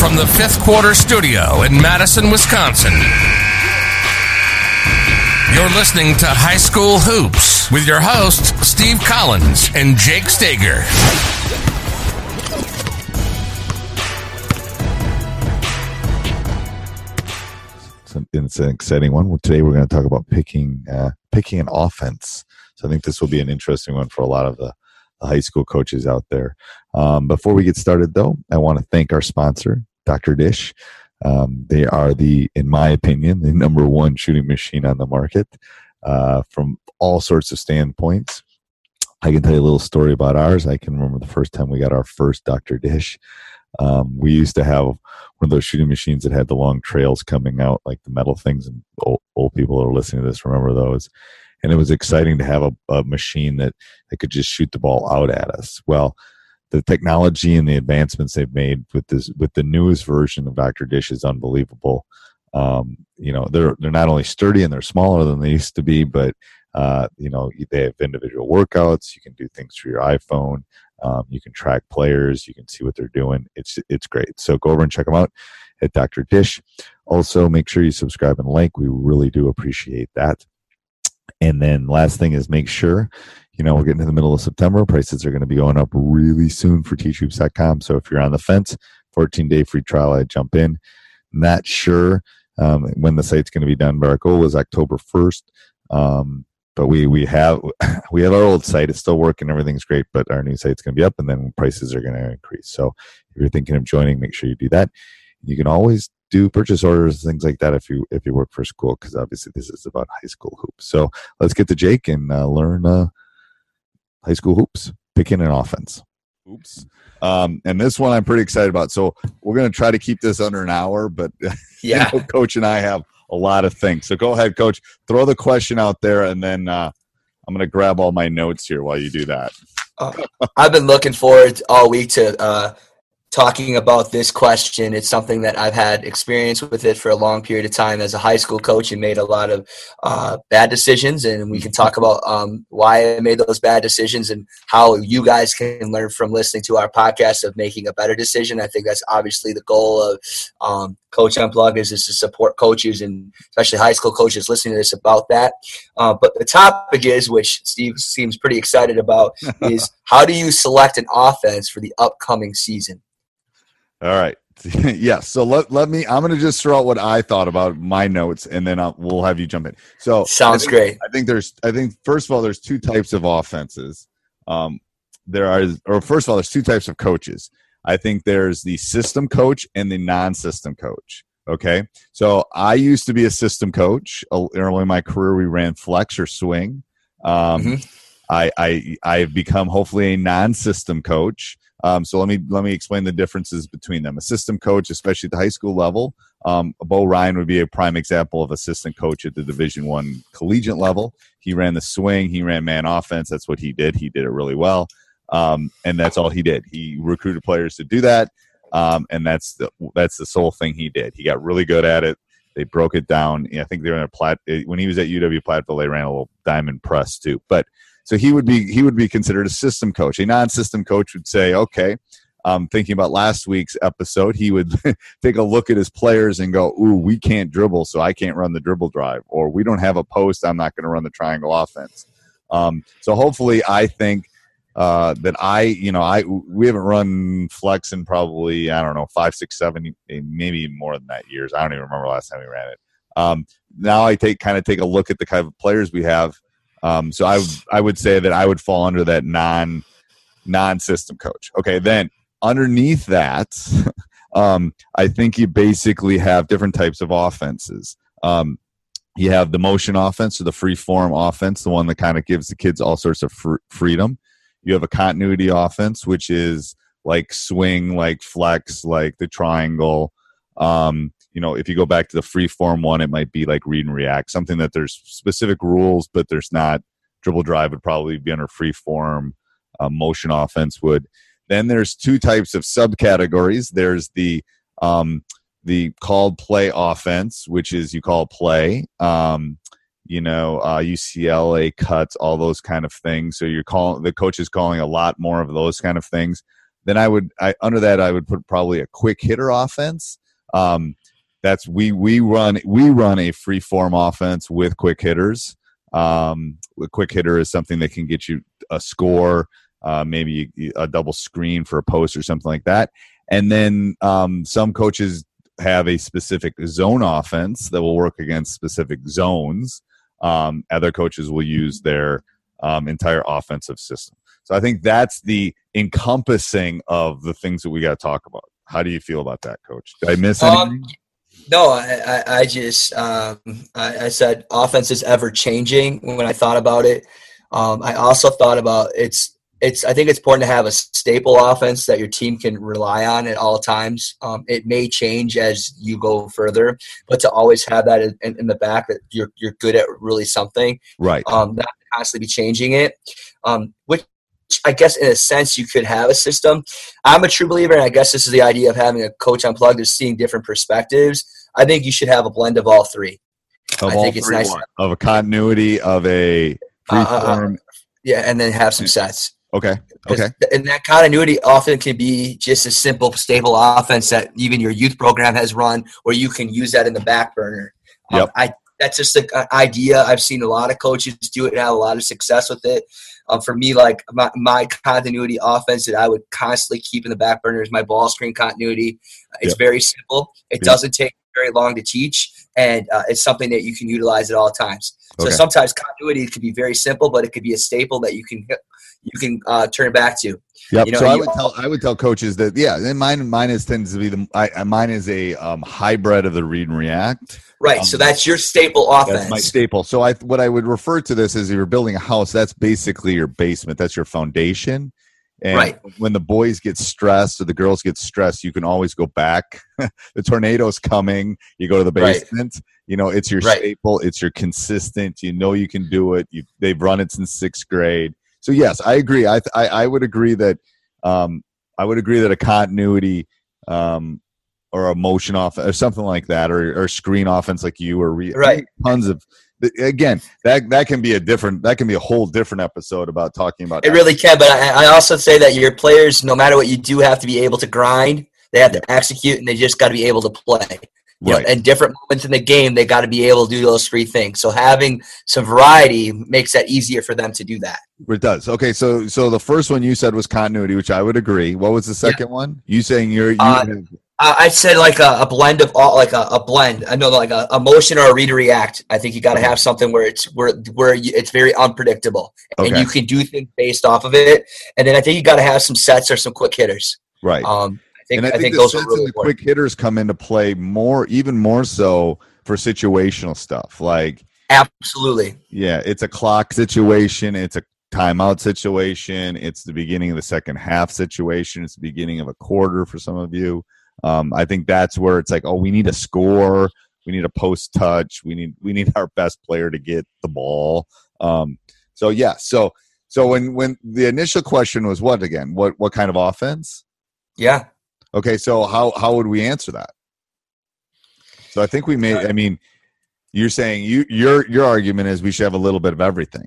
From the fifth quarter studio in Madison, Wisconsin. You're listening to High School Hoops with your hosts, Steve Collins and Jake Stager. It's an, exciting one. Today we're going to talk about picking uh, picking an offense. So I think this will be an interesting one for a lot of the, high school coaches out there. Um, before we get started, though, I want to thank our sponsor, Dr. Dish. Um, they are the, in my opinion, the number one shooting machine on the market uh, from all sorts of standpoints. I can tell you a little story about ours. I can remember the first time we got our first Dr. Dish. Um, we used to have one of those shooting machines that had the long trails coming out, like the metal things. And old, old people are listening to this remember those. And it was exciting to have a, a machine that, that could just shoot the ball out at us. Well, the technology and the advancements they've made with this with the newest version of Dr. Dish is unbelievable. Um, you know, they're they're not only sturdy and they're smaller than they used to be, but uh, you know they have individual workouts. You can do things through your iPhone. Um, you can track players. You can see what they're doing. It's it's great. So go over and check them out at Dr. Dish. Also, make sure you subscribe and like. We really do appreciate that. And then last thing is make sure, you know, we're getting to the middle of September. Prices are going to be going up really soon for teachhoops.com. So if you're on the fence, 14 day free trial, I jump in. Not sure um, when the site's going to be done, but our goal is October 1st. Um, but we we have we have our old site. It's still working. Everything's great, but our new site's going to be up, and then prices are going to increase. So if you're thinking of joining, make sure you do that. You can always do purchase orders things like that if you if you work for school because obviously this is about high school hoops. So let's get to jake and uh, learn uh, high school hoops picking an offense. Oops. Um, and this one i'm pretty excited about. So we're going to try to keep this under an hour but Yeah. you know, coach and i have a lot of things. So go ahead coach. Throw the question out there and then uh, i'm going to grab all my notes here while you do that. I've been looking forward all week to uh, talking about this question. It's something that I've had experience with it for a long period of time as a high school coach and made a lot of uh, bad decisions. And we can talk about um, why I made those bad decisions and how you guys can learn from listening to our podcast of making a better decision. I think that's obviously the goal of um, Coach Unplugged is, is to support coaches and especially high school coaches listening to this about that. Uh, but the topic is, which Steve seems pretty excited about, is how do you select an offense for the upcoming season? All right. yes. So let, let me, I'm going to just throw out what I thought about my notes and then I'll, we'll have you jump in. So Sounds I think- great. I think there's, I think first of all, there's two types of offenses. Um, there are, or first of all, there's two types of coaches. I think there's the system coach and the non-system coach. Okay. So I used to be a system coach early in my career. We ran flex or swing. Um, Mhm. I, I, I've become hopefully a non-system coach. Um, so let me let me explain the differences between them. A system coach, especially at the high school level, um, Bo Ryan would be a prime example of assistant coach at the Division One collegiate level. He ran the swing, he ran man offense. That's what he did. He did it really well, um, and that's all he did. He recruited players to do that. um, and that's the that's the sole thing he did. He got really good at it. They broke it down. I think they were in a plat when he was at UW Platteville. They ran a little diamond press too, but so he would be he would be considered a system coach. A non-system coach would say, okay, um, thinking about last week's episode, he would take a look at his players and go, "Ooh, we can't dribble, so I can't run the dribble drive," or "We don't have a post, I'm not going to run the triangle offense." Um, so hopefully, I think uh, that I, you know, I we haven't run flex in probably I don't know five, six, seven, maybe more than that years. I don't even remember last time we ran it. Um, now I take kind of take a look at the kind of players we have. Um, so I I would say that I would fall under that non non system coach. Okay, then underneath that, um, I think you basically have different types of offenses. Um, you have the motion offense or the free form offense, the one that kind of gives the kids all sorts of fr- freedom. You have a continuity offense, which is like swing, like flex, like the triangle. Um, you know, if you go back to the free form one, it might be like read and react, something that there's specific rules, but there's not. Dribble drive would probably be under free form. Uh, motion offense would. Then there's two types of subcategories. There's the um, the called play offense, which is you call play. Um, you know, uh, UCLA cuts, all those kind of things. So you're calling the coach is calling a lot more of those kind of things. Then I would I, under that I would put probably a quick hitter offense. Um, that's we we run we run a free form offense with quick hitters. Um, a quick hitter is something that can get you a score uh, maybe a double screen for a post or something like that. And then um, some coaches have a specific zone offense that will work against specific zones. Um, other coaches will use their um, entire offensive system. So I think that's the encompassing of the things that we got to talk about. How do you feel about that, Coach? Did I miss um, anything? No, I, I, I just um, I, I, said offense is ever changing when I thought about it. Um, I also thought about it's it's I think it's important to have a staple offense that your team can rely on at all times. Um, it may change as you go further, but to always have that in, in, the back that you're you're good at really something, right? Um, not constantly be changing it, um, which I guess in a sense you could have a system. I'm a true believer, and I guess this is the idea of having a coach unplugged is seeing different perspectives. I think you should have a blend of all three. Of I think it's nice of a continuity of a uh, uh, uh yeah, and then have some sets. Okay. Okay. And that continuity often can be just a simple, stable offense that even your youth program has run, or you can use that in the back burner. Um, yep. I that's just an idea. I've seen a lot of coaches do it and have a lot of success with it. Um, for me, like my, my, continuity offense that I would constantly keep in the back burner is my ball screen continuity. It's yep. very simple. It yep. doesn't take very long to teach, and uh, it's something that you can utilize at all times. So okay. sometimes continuity could be very simple, but it could be a staple that you can you can uh, turn back to. Yep. You know, so I would tell I would tell coaches that yeah, and mine mine is tends to be the I, mine is a um, hybrid of the read and react. Right. Um, so that's your staple offense. That's my staple. So I what I would refer to this as you're building a house. That's basically your basement. That's your foundation. And right. when the boys get stressed or the girls get stressed, you can always go back. the tornado's coming. You go to the basement. Right. You know, it's your right. staple. It's your consistent. You know you can do it. You, they've run it since sixth grade so yes, I agree. I I, I would agree that um, I would agree that a continuity um, or a motion off or something like that, or, or screen offense like you or re- right. tons of again that that can be a different that can be a whole different episode about talking about it really can but I, I also say that your players no matter what you do have to be able to grind they have to execute and they just got to be able to play you right. know, and different moments in the game, they got to be able to do those three things. So having some variety makes that easier for them to do that. It does. Okay, so so the first one you said was continuity, which I would agree. What was the second yeah. one? You saying you're you uh, I said like a, a, blend of all, like a, a blend. I know like a, a, motion or a read or react. I think you got to have something where it's where where you, it's very unpredictable, and okay. you can do things based off of it. And then I think you got to have some sets or some quick hitters. Right. Um, think, and I, I think, those are really the quick hitters come into play more, even more so for situational stuff. Like absolutely, yeah, it's a clock situation. It's a timeout situation. It's the beginning of the second half situation. It's the beginning of a quarter for some of you. Um, I think that's where it's like, oh, we need a score. We need a post touch. We need we need our best player to get the ball. Um, so yeah, so so when when the initial question was what again? What what kind of offense? Yeah. Okay, so how how would we answer that? So I think we made. I mean, you're saying you your your argument is we should have a little bit of everything.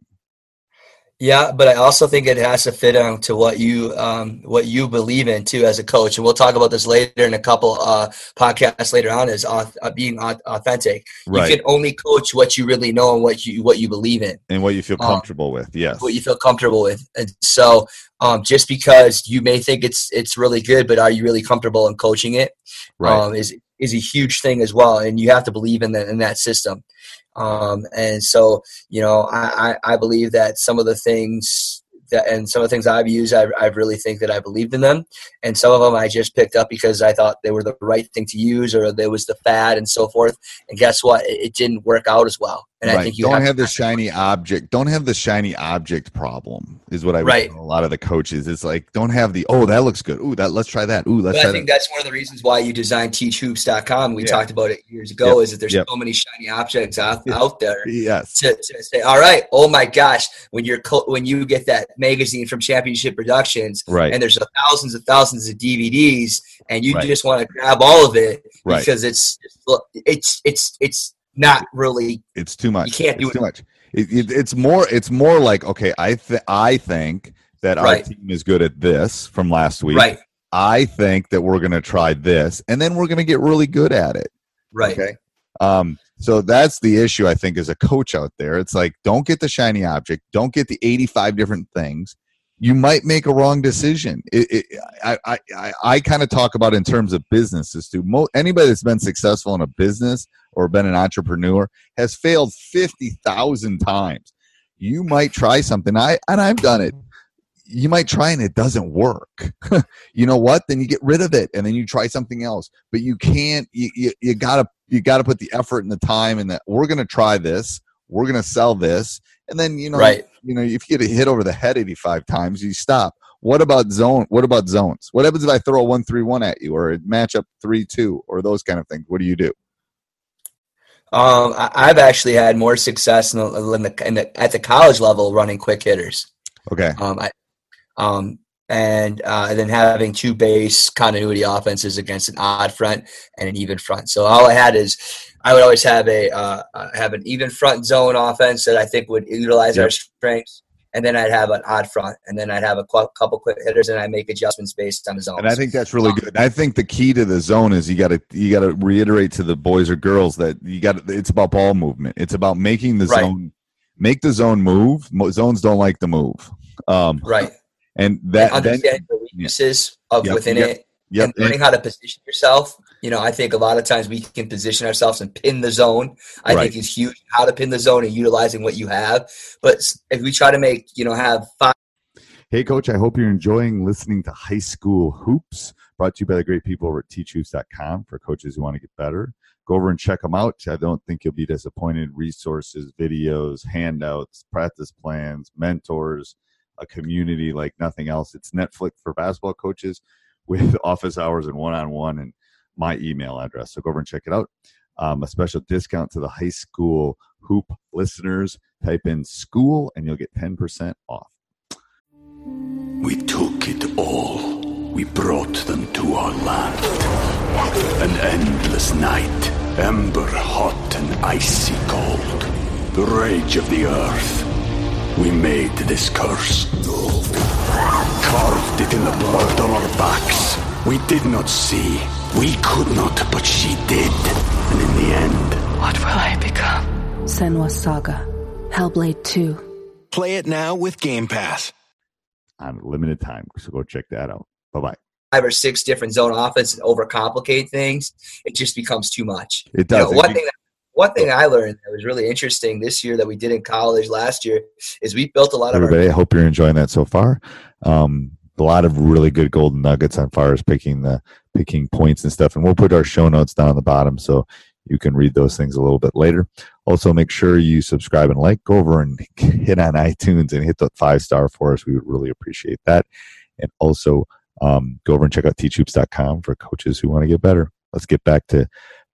Yeah, but I also think it has to fit into what you um, what you believe in too as a coach, and we'll talk about this later in a couple uh, podcasts later on. Is uh, being authentic. Right. You can only coach what you really know and what you what you believe in, and what you feel um, comfortable um, with. Yes, what you feel comfortable with, and so um, just because you may think it's it's really good, but are you really comfortable in coaching it? Right. Um, is is a huge thing as well, and you have to believe in that in that system. Um, and so, you know, I, I, I believe that some of the things that, and some of the things I've used, I, I really think that I believed in them. And some of them I just picked up because I thought they were the right thing to use or there was the fad and so forth. And guess what? It, it didn't work out as well. And right. I think you don't have, have the shiny object. Don't have the shiny object problem is what I right. a lot of the coaches. It's like don't have the oh that looks good. Ooh, that let's try that. Ooh, let's. But I think that. that's one of the reasons why you designed teachhoops.com. We yeah. talked about it years ago. Yep. Is that there's yep. so many shiny objects out, out there. Yes. To, to, say, all right, oh my gosh, when you're co- when you get that magazine from Championship Productions, right, and there's thousands and thousands of DVDs, and you right. just want to grab all of it right. because it's it's it's it's not really. It's too much. You can't do it's it. Too much. It, it, it's more. It's more like okay. I th- I think that right. our team is good at this from last week. Right. I think that we're going to try this, and then we're going to get really good at it. Right. Okay. Um, so that's the issue, I think, as a coach out there. It's like, don't get the shiny object, don't get the 85 different things. You might make a wrong decision. It, it, I, I, I, I kind of talk about in terms of businesses too. Mo- anybody that's been successful in a business or been an entrepreneur has failed 50,000 times. You might try something. I and I've done it. You might try and it doesn't work. you know what? Then you get rid of it and then you try something else. But you can't you, you, you gotta you gotta put the effort and the time and that we're gonna try this, we're gonna sell this, and then you know right. you know if you get a hit over the head 85 times, you stop. What about zone? What about zones? What happens if I throw a one three one at you or a matchup three two or those kind of things? What do you do? Um, I, have actually had more success in the, in the, in the, at the college level running quick hitters. Okay. Um, I, um, and, uh, and then having two base continuity offenses against an odd front and an even front. So all I had is I would always have a uh, uh have an even front zone offense that I think would utilize yep. our strengths and then I'd have an odd front, and then I'd have a couple quick hitters, and I make adjustments based on the zone. And I think that's really good. I think the key to the zone is you got to you got to reiterate to the boys or girls that you got it's about ball movement. It's about making the right. zone make the zone move. Zones don't like the move. Um, right. And that and understanding then, the weaknesses yeah. of yep, within yep, it, yep. and learning how to position yourself you know, I think a lot of times we can position ourselves and pin the zone. I right. think is huge how to pin the zone and utilizing what you have. But if we try to make, you know, have five. Hey, coach, I hope you're enjoying listening to High School Hoops, brought to you by the great people over at teachhoops.com for coaches who want to get better. Go over and check them out. I don't think you'll be disappointed. Resources, videos, handouts, practice plans, mentors, a community like nothing else. It's Netflix for basketball coaches with office hours and one on one. And my email address. So go over and check it out. Um, a special discount to the high school hoop listeners. Type in school and you'll get 10% off. We took it all. We brought them to our land. An endless night, ember hot and icy cold. The rage of the earth. We made this curse. Carved it in the blood on our backs. We did not see we could not, but she did. And in the end, what will I become? Senua's Saga, Hellblade 2. Play it now with Game Pass. On limited time, so go check that out. Bye bye. Five or six different zone offenses overcomplicate things. It just becomes too much. It does. You know, one thing that one thing I learned that was really interesting this year that we did in college last year is we built a lot of. Everybody, I hope you're enjoying that so far. Um, a lot of really good golden nuggets on far as picking the picking points and stuff. And we'll put our show notes down on the bottom so you can read those things a little bit later. Also, make sure you subscribe and like. Go over and hit on iTunes and hit the five star for us. We would really appreciate that. And also, um, go over and check out teachhoops.com for coaches who want to get better. Let's get back to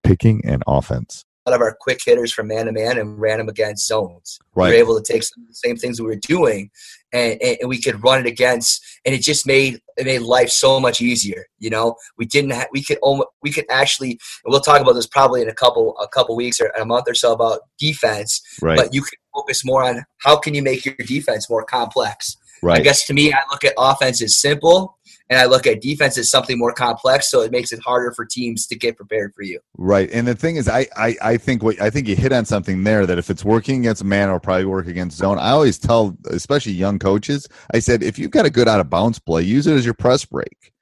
picking and offense. Of our quick hitters from man to man and ran them against zones. Right. We were able to take some of the same things we were doing and, and we could run it against, and it just made it made life so much easier. You know, we didn't have, we could almost, we could actually, and we'll talk about this probably in a couple a couple weeks or a month or so about defense. Right. But you can focus more on how can you make your defense more complex. Right. I guess to me, I look at offense as simple, and I look at defense as something more complex. So it makes it harder for teams to get prepared for you. Right. And the thing is, I, I, I think what I think you hit on something there that if it's working against man, it'll probably work against zone. I always tell, especially young coaches, I said, if you've got a good out of bounds play, use it as your press break.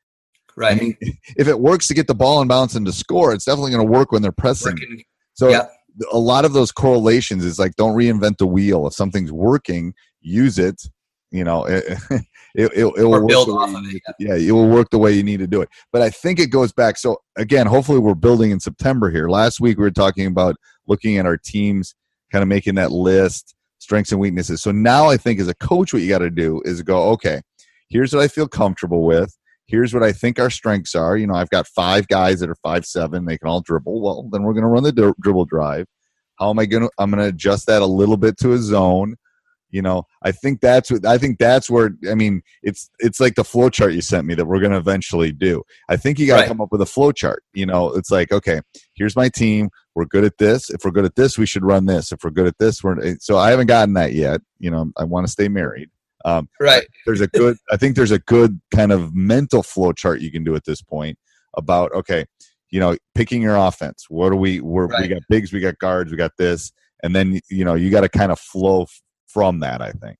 Right. I mean, if it works to get the ball in bounce and to score, it's definitely going to work when they're pressing. Working- So Yeah. a lot of those correlations is like don't reinvent the wheel. If something's working, use it. You know, it, it, it, it will work build the way off you of it, need- Yeah, it will work the way you need to do it. But I think it goes back. So again, hopefully we're building in September here. Last week we were talking about looking at our teams, kind of making that list, strengths and weaknesses. So now I think as a coach, what you got to do is go, okay, here's what I feel comfortable with. Here's what I think our strengths are. You know, I've got five guys that are five seven. They can all dribble. Well, then we're going to run the dribble drive. How am I going to? I'm going to adjust that a little bit to a zone. You know, I think that's what I think that's where I mean it's it's like the flow chart you sent me that we're going to eventually do. I think you got to Right. come up with a flow chart. You know, it's like okay, here's my team. We're good at this. If we're good at this, we should run this. If we're good at this, we're so I haven't gotten that yet. You know, I want to stay married. Um, Right. there's a good i think there's a good kind of mental flow chart you can do at this point about okay you know picking your offense what do we we're, we got bigs we got guards we got this and then you know you got to kind of flow from that i think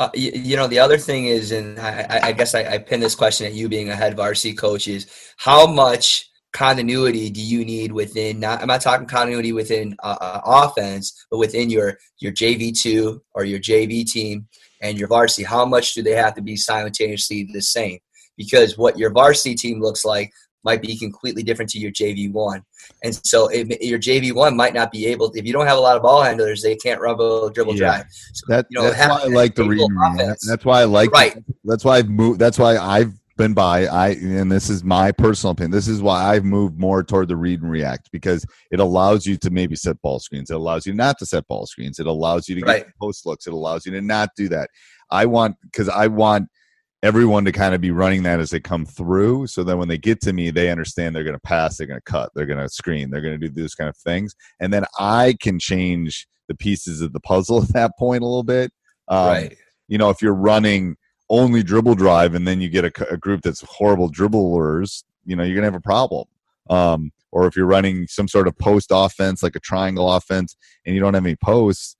Uh, you, you know, the other thing is, and I, I- guess I, I pin this question at you being a head varsity coach is how much continuity do you need within? Not, I'm not talking continuity within uh, uh, offense, but within your your JV two or your JV team and your varsity. How much do they have to be simultaneously the same? Because what your varsity team looks like might be completely different to your JV one, and so it, your JV one might not be able. to, If you don't have a lot of ball handlers, they can't run a dribble Yeah. drive. So, that, you know, that's have why i that like the read and react. offense. that's why i like Right. that's why i've moved that's why i've been by i and this is my personal opinion this is why i've moved more toward the read and react because it allows you to maybe set ball screens it allows you not to set ball screens it allows you to Right. get post looks it allows you to not do that i want because i want everyone to kind of be running that as they come through so that when they get to me they understand they're going to pass they're going to cut they're going to screen they're going to do those kind of things and then i can change the pieces of the puzzle at that point a little bit um, right. you know, if you're running only dribble drive and then you get a group that's horrible dribblers, you know, you're gonna have a problem. Um, or if you're running some sort of post offense, like a triangle offense, and you don't have any posts,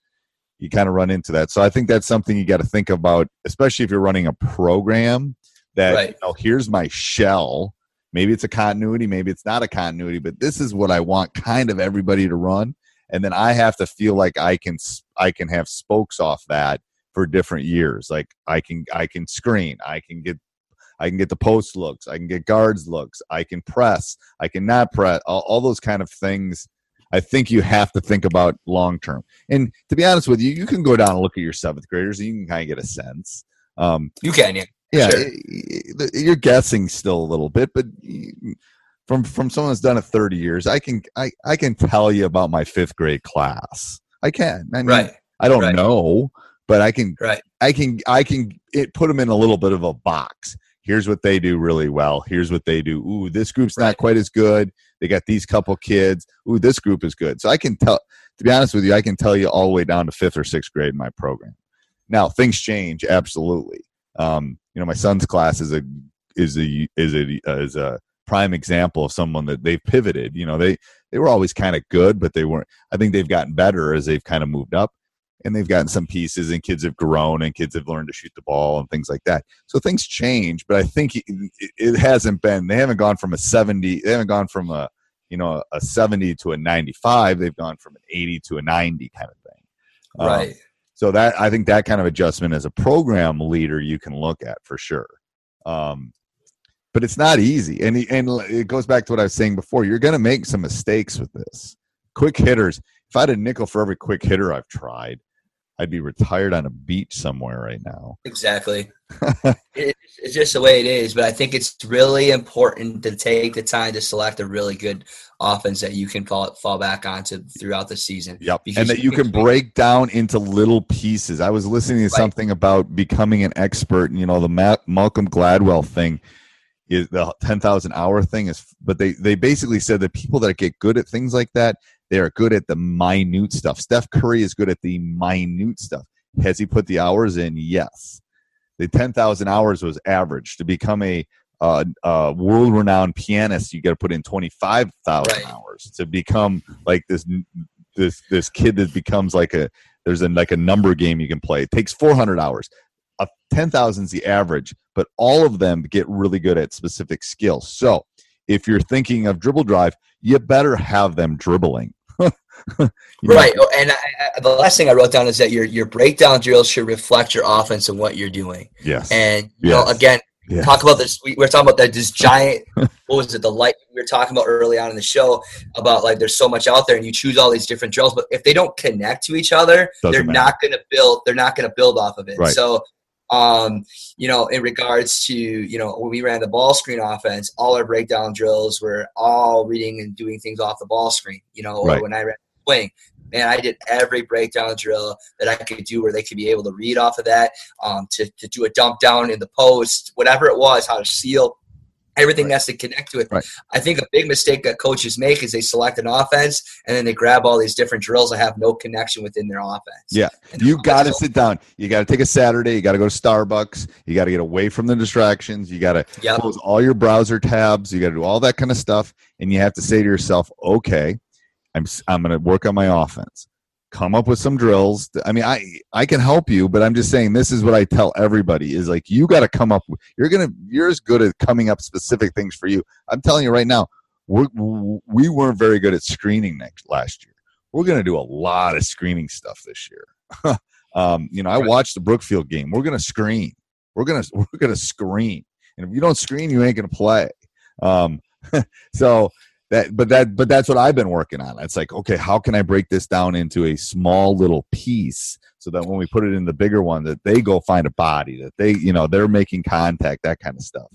you kind of run into that. So I think that's something you got to think about, especially if you're running a program that, Right. you know, here's my shell. Maybe it's a continuity, maybe it's not a continuity, but this is what I want kind of everybody to run. And then I have to feel like I can I can have spokes off that for different years. Like I can I can screen, I can get I can get the post looks, I can get guards looks, I can press, I can not press, all, all those kind of things. I think you have to think about long term. And to be honest with you, you can go down and look at your seventh graders, and you can kind of get a sense. Um, You can, yeah. yeah, Sure. you're guessing still a little bit, but from from someone that's done it 30 years, I can I I can tell you about my fifth grade class. I can. I mean, Right. I don't Right. know, but I can Right. I can I can it put them in a little bit of a box. Here's what they do really well. Here's what they do. Ooh, this group's not quite as good. They got these couple kids. Ooh, this group is good. So I can tell. To be honest with you, I can tell you all the way down to fifth or sixth grade in my program. Now things change absolutely. Um, you know, my son's class is a is a is a is a prime example of someone that they've pivoted. You know, they they were always kind of good, but they weren't. I think they've gotten better as they've kind of moved up, and they've gotten some pieces, and kids have grown, and kids have learned to shoot the ball and things like that. So things change, but I think it, hasn't been. They haven't gone from a seventy. They haven't gone from a you know a seventy to a ninety-five. They've gone from an eighty to a ninety kind of thing. Um, Right. so that I think that kind of adjustment as a program leader you can look at for sure. Um, but it's not easy, and and it goes back to what I was saying before. You're going to make some mistakes with this. Quick hitters. If I had a nickel for every quick hitter I've tried, I'd be retired on a beach somewhere right now. Exactly. it, it's just the way it is, but I think it's really important to take the time to select a really good offense that you can fall fall back onto throughout the season. Yep, and that you can break down into little pieces. I was listening to right. something about becoming an expert, and you know the Ma- Malcolm Gladwell thing is the 10,000 hour thing is but they they basically said that people that get good at things like that they are good at the minute stuff. Steph Curry is good at the minute stuff. Has he put the hours in? Yes. The 10,000 hours was average. To become a, uh, uh, world renowned pianist, you got to put in 25,000 right. hours. To become like this, this, this kid that becomes like a, there's a, like a number game you can play. It takes 400 hours. A 10,000 is the average, but all of them get really good at specific skills. So if you're thinking of dribble drive, you better have them dribbling right. Oh, and I, I, the last thing I wrote down is that your your breakdown drills should reflect your offense and what you're doing. Yes. And you yes. know, again, yes. talk about this. We, are talking about that this giant. what was it? The light we were talking about early on in the show about like there's so much out there, and you choose all these different drills, but if they don't connect to each other, Doesn't they're matter. not going to build. They're not going to build off of it. Right. So um, you know, in regards to, you know, when we ran the ball screen offense, all our breakdown drills were all reading and doing things off the ball screen, you know, or when I ran swing. Man, I did every breakdown drill that I could do where they could be able to read off of that, um, to, to do a dump down in the post, whatever it was, how to seal everything right. has to connect to it. Right. I think a big mistake that coaches make is they select an offense and then they grab all these different drills that have no connection within their offense. Yeah, you got to sit down. You got to take a Saturday. You got to go to Starbucks. You got to get away from the distractions. You got to yep. close all your browser tabs. You got to do all that kind of stuff, and you have to say to yourself, "Okay, I'm I'm going to work on my offense. Come up with some drills. I mean, I I can help you, but I'm just saying this is what I tell everybody is like you got to come up. You're gonna you're as good at coming up specific things for you. I'm telling you right now, we we weren't very good at screening next last year. We're gonna do a lot of screening stuff this year. um, you know, I watched the Brookfield game. We're gonna screen. We're gonna we're gonna screen, and if you don't screen, you ain't gonna play. Um, so that but that but that's what i've been working on. It's like okay how can i break this down into a small little piece so that when we put it in the bigger one that they go find a body that they you know they're making contact that kind of stuff.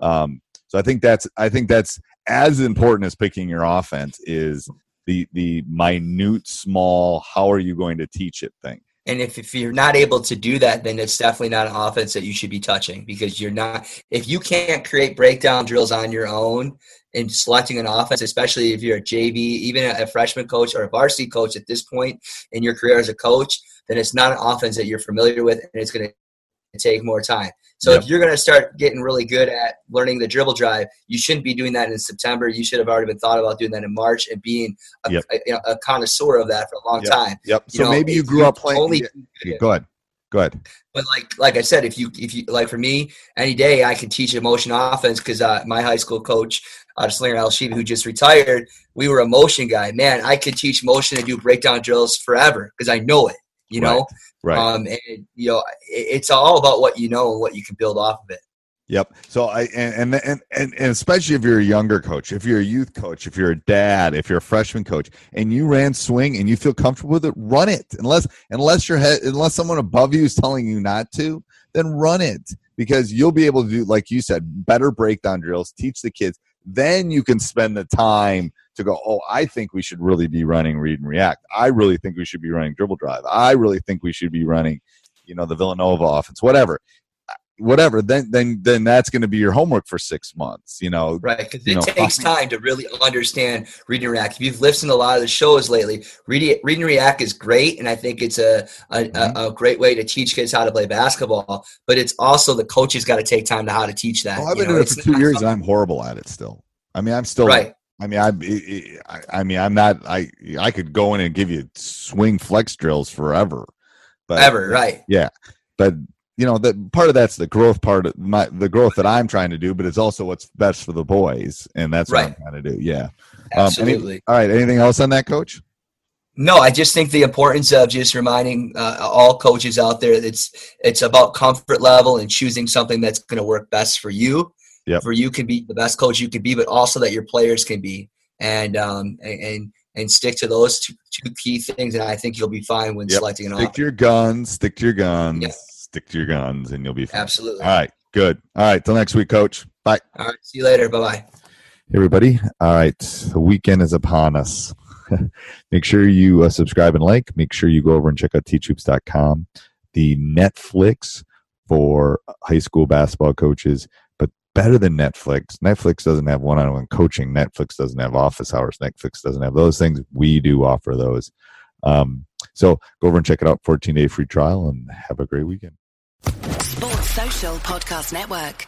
Um, so i think that's i think that's as important as picking your offense is the the minute small how are you going to teach it thing and if, if you're not able to do that, then it's definitely not an offense that you should be touching because you're not, if you can't create breakdown drills on your own and selecting an offense, especially if you're a JV, even a freshman coach or a varsity coach at this point in your career as a coach, then it's not an offense that you're familiar with and it's going to take more time. So yep. if you're going to start getting really good at learning the dribble drive, you shouldn't be doing that in September. You should have already been thought about doing that in March and being a, yep. a, a connoisseur of that for a long yep. time. Yep. You so know, maybe you grew up playing. Only, yeah. Go ahead. Go ahead. But like like I said, if you if you like for me, any day I can teach a motion offense because uh, my high school coach, uh, Slinger Al Shiva, who just retired, we were a motion guy. Man, I could teach motion and do breakdown drills forever because I know it. You know, right? Um, and you know, it's all about what you know and what you can build off of it. Yep. So I and, and and and especially if you're a younger coach, if you're a youth coach, if you're a dad, if you're a freshman coach, and you ran swing and you feel comfortable with it, run it. Unless unless your head unless someone above you is telling you not to, then run it because you'll be able to do like you said, better breakdown drills, teach the kids. Then you can spend the time to go, oh, I think we should really be running read and react. I really think we should be running dribble drive. I really think we should be running, you know, the Villanova offense, whatever whatever then then then that's going to be your homework for six months you know right because it know, takes time to really understand read and react if you've listened to a lot of the shows lately read, read and react is great and i think it's a a, mm-hmm. a, a, great way to teach kids how to play basketball but it's also the coaches got to take time to how to teach that well, i've been doing it for two years and i'm horrible at it still i mean i'm still right I mean, I, I, I mean, I'm not. I, I could go in and give you swing flex drills forever, but ever, right? Yeah, but you know that part of that's the growth part of my the growth that i'm trying to do but it's also what's best for the boys and that's right. what i'm trying to do yeah absolutely um, any, all right anything else on that coach no i just think the importance of just reminding uh, all coaches out there it's it's about comfort level and choosing something that's going to work best for you yep. for you can be the best coach you can be but also that your players can be and um and, and stick to those two, two key things, and I think you'll be fine when Yep. selecting an Stick offense. to your guns. Stick to your guns. Yeah. Stick to your guns, and you'll be fine. Absolutely. All right. Good. All right. Till next week, Coach. Bye. All right. See you later. Bye bye. Hey, everybody. All right. The weekend is upon us. Make sure you uh, subscribe and like. Make sure you go over and check out teachhoops.com. The Netflix for high school basketball coaches, but better than Netflix. Netflix doesn't have one on one coaching. Netflix doesn't have office hours. Netflix doesn't have those things. We do offer those. Um, so go over and check it out. 14 day free trial and have a great weekend. Sports Social Podcast Network.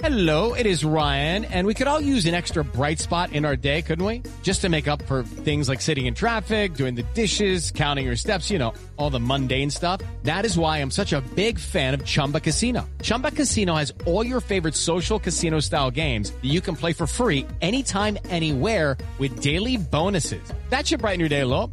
Hello, it is Ryan, and we could all use an extra bright spot in our day, couldn't we? Just to make up for things like sitting in traffic, doing the dishes, counting your steps, you know, all the mundane stuff. That is why I'm such a big fan of Chumba Casino. Chumba Casino has all your favorite social casino style games that you can play for free anytime, anywhere with daily bonuses. That should brighten your day a little.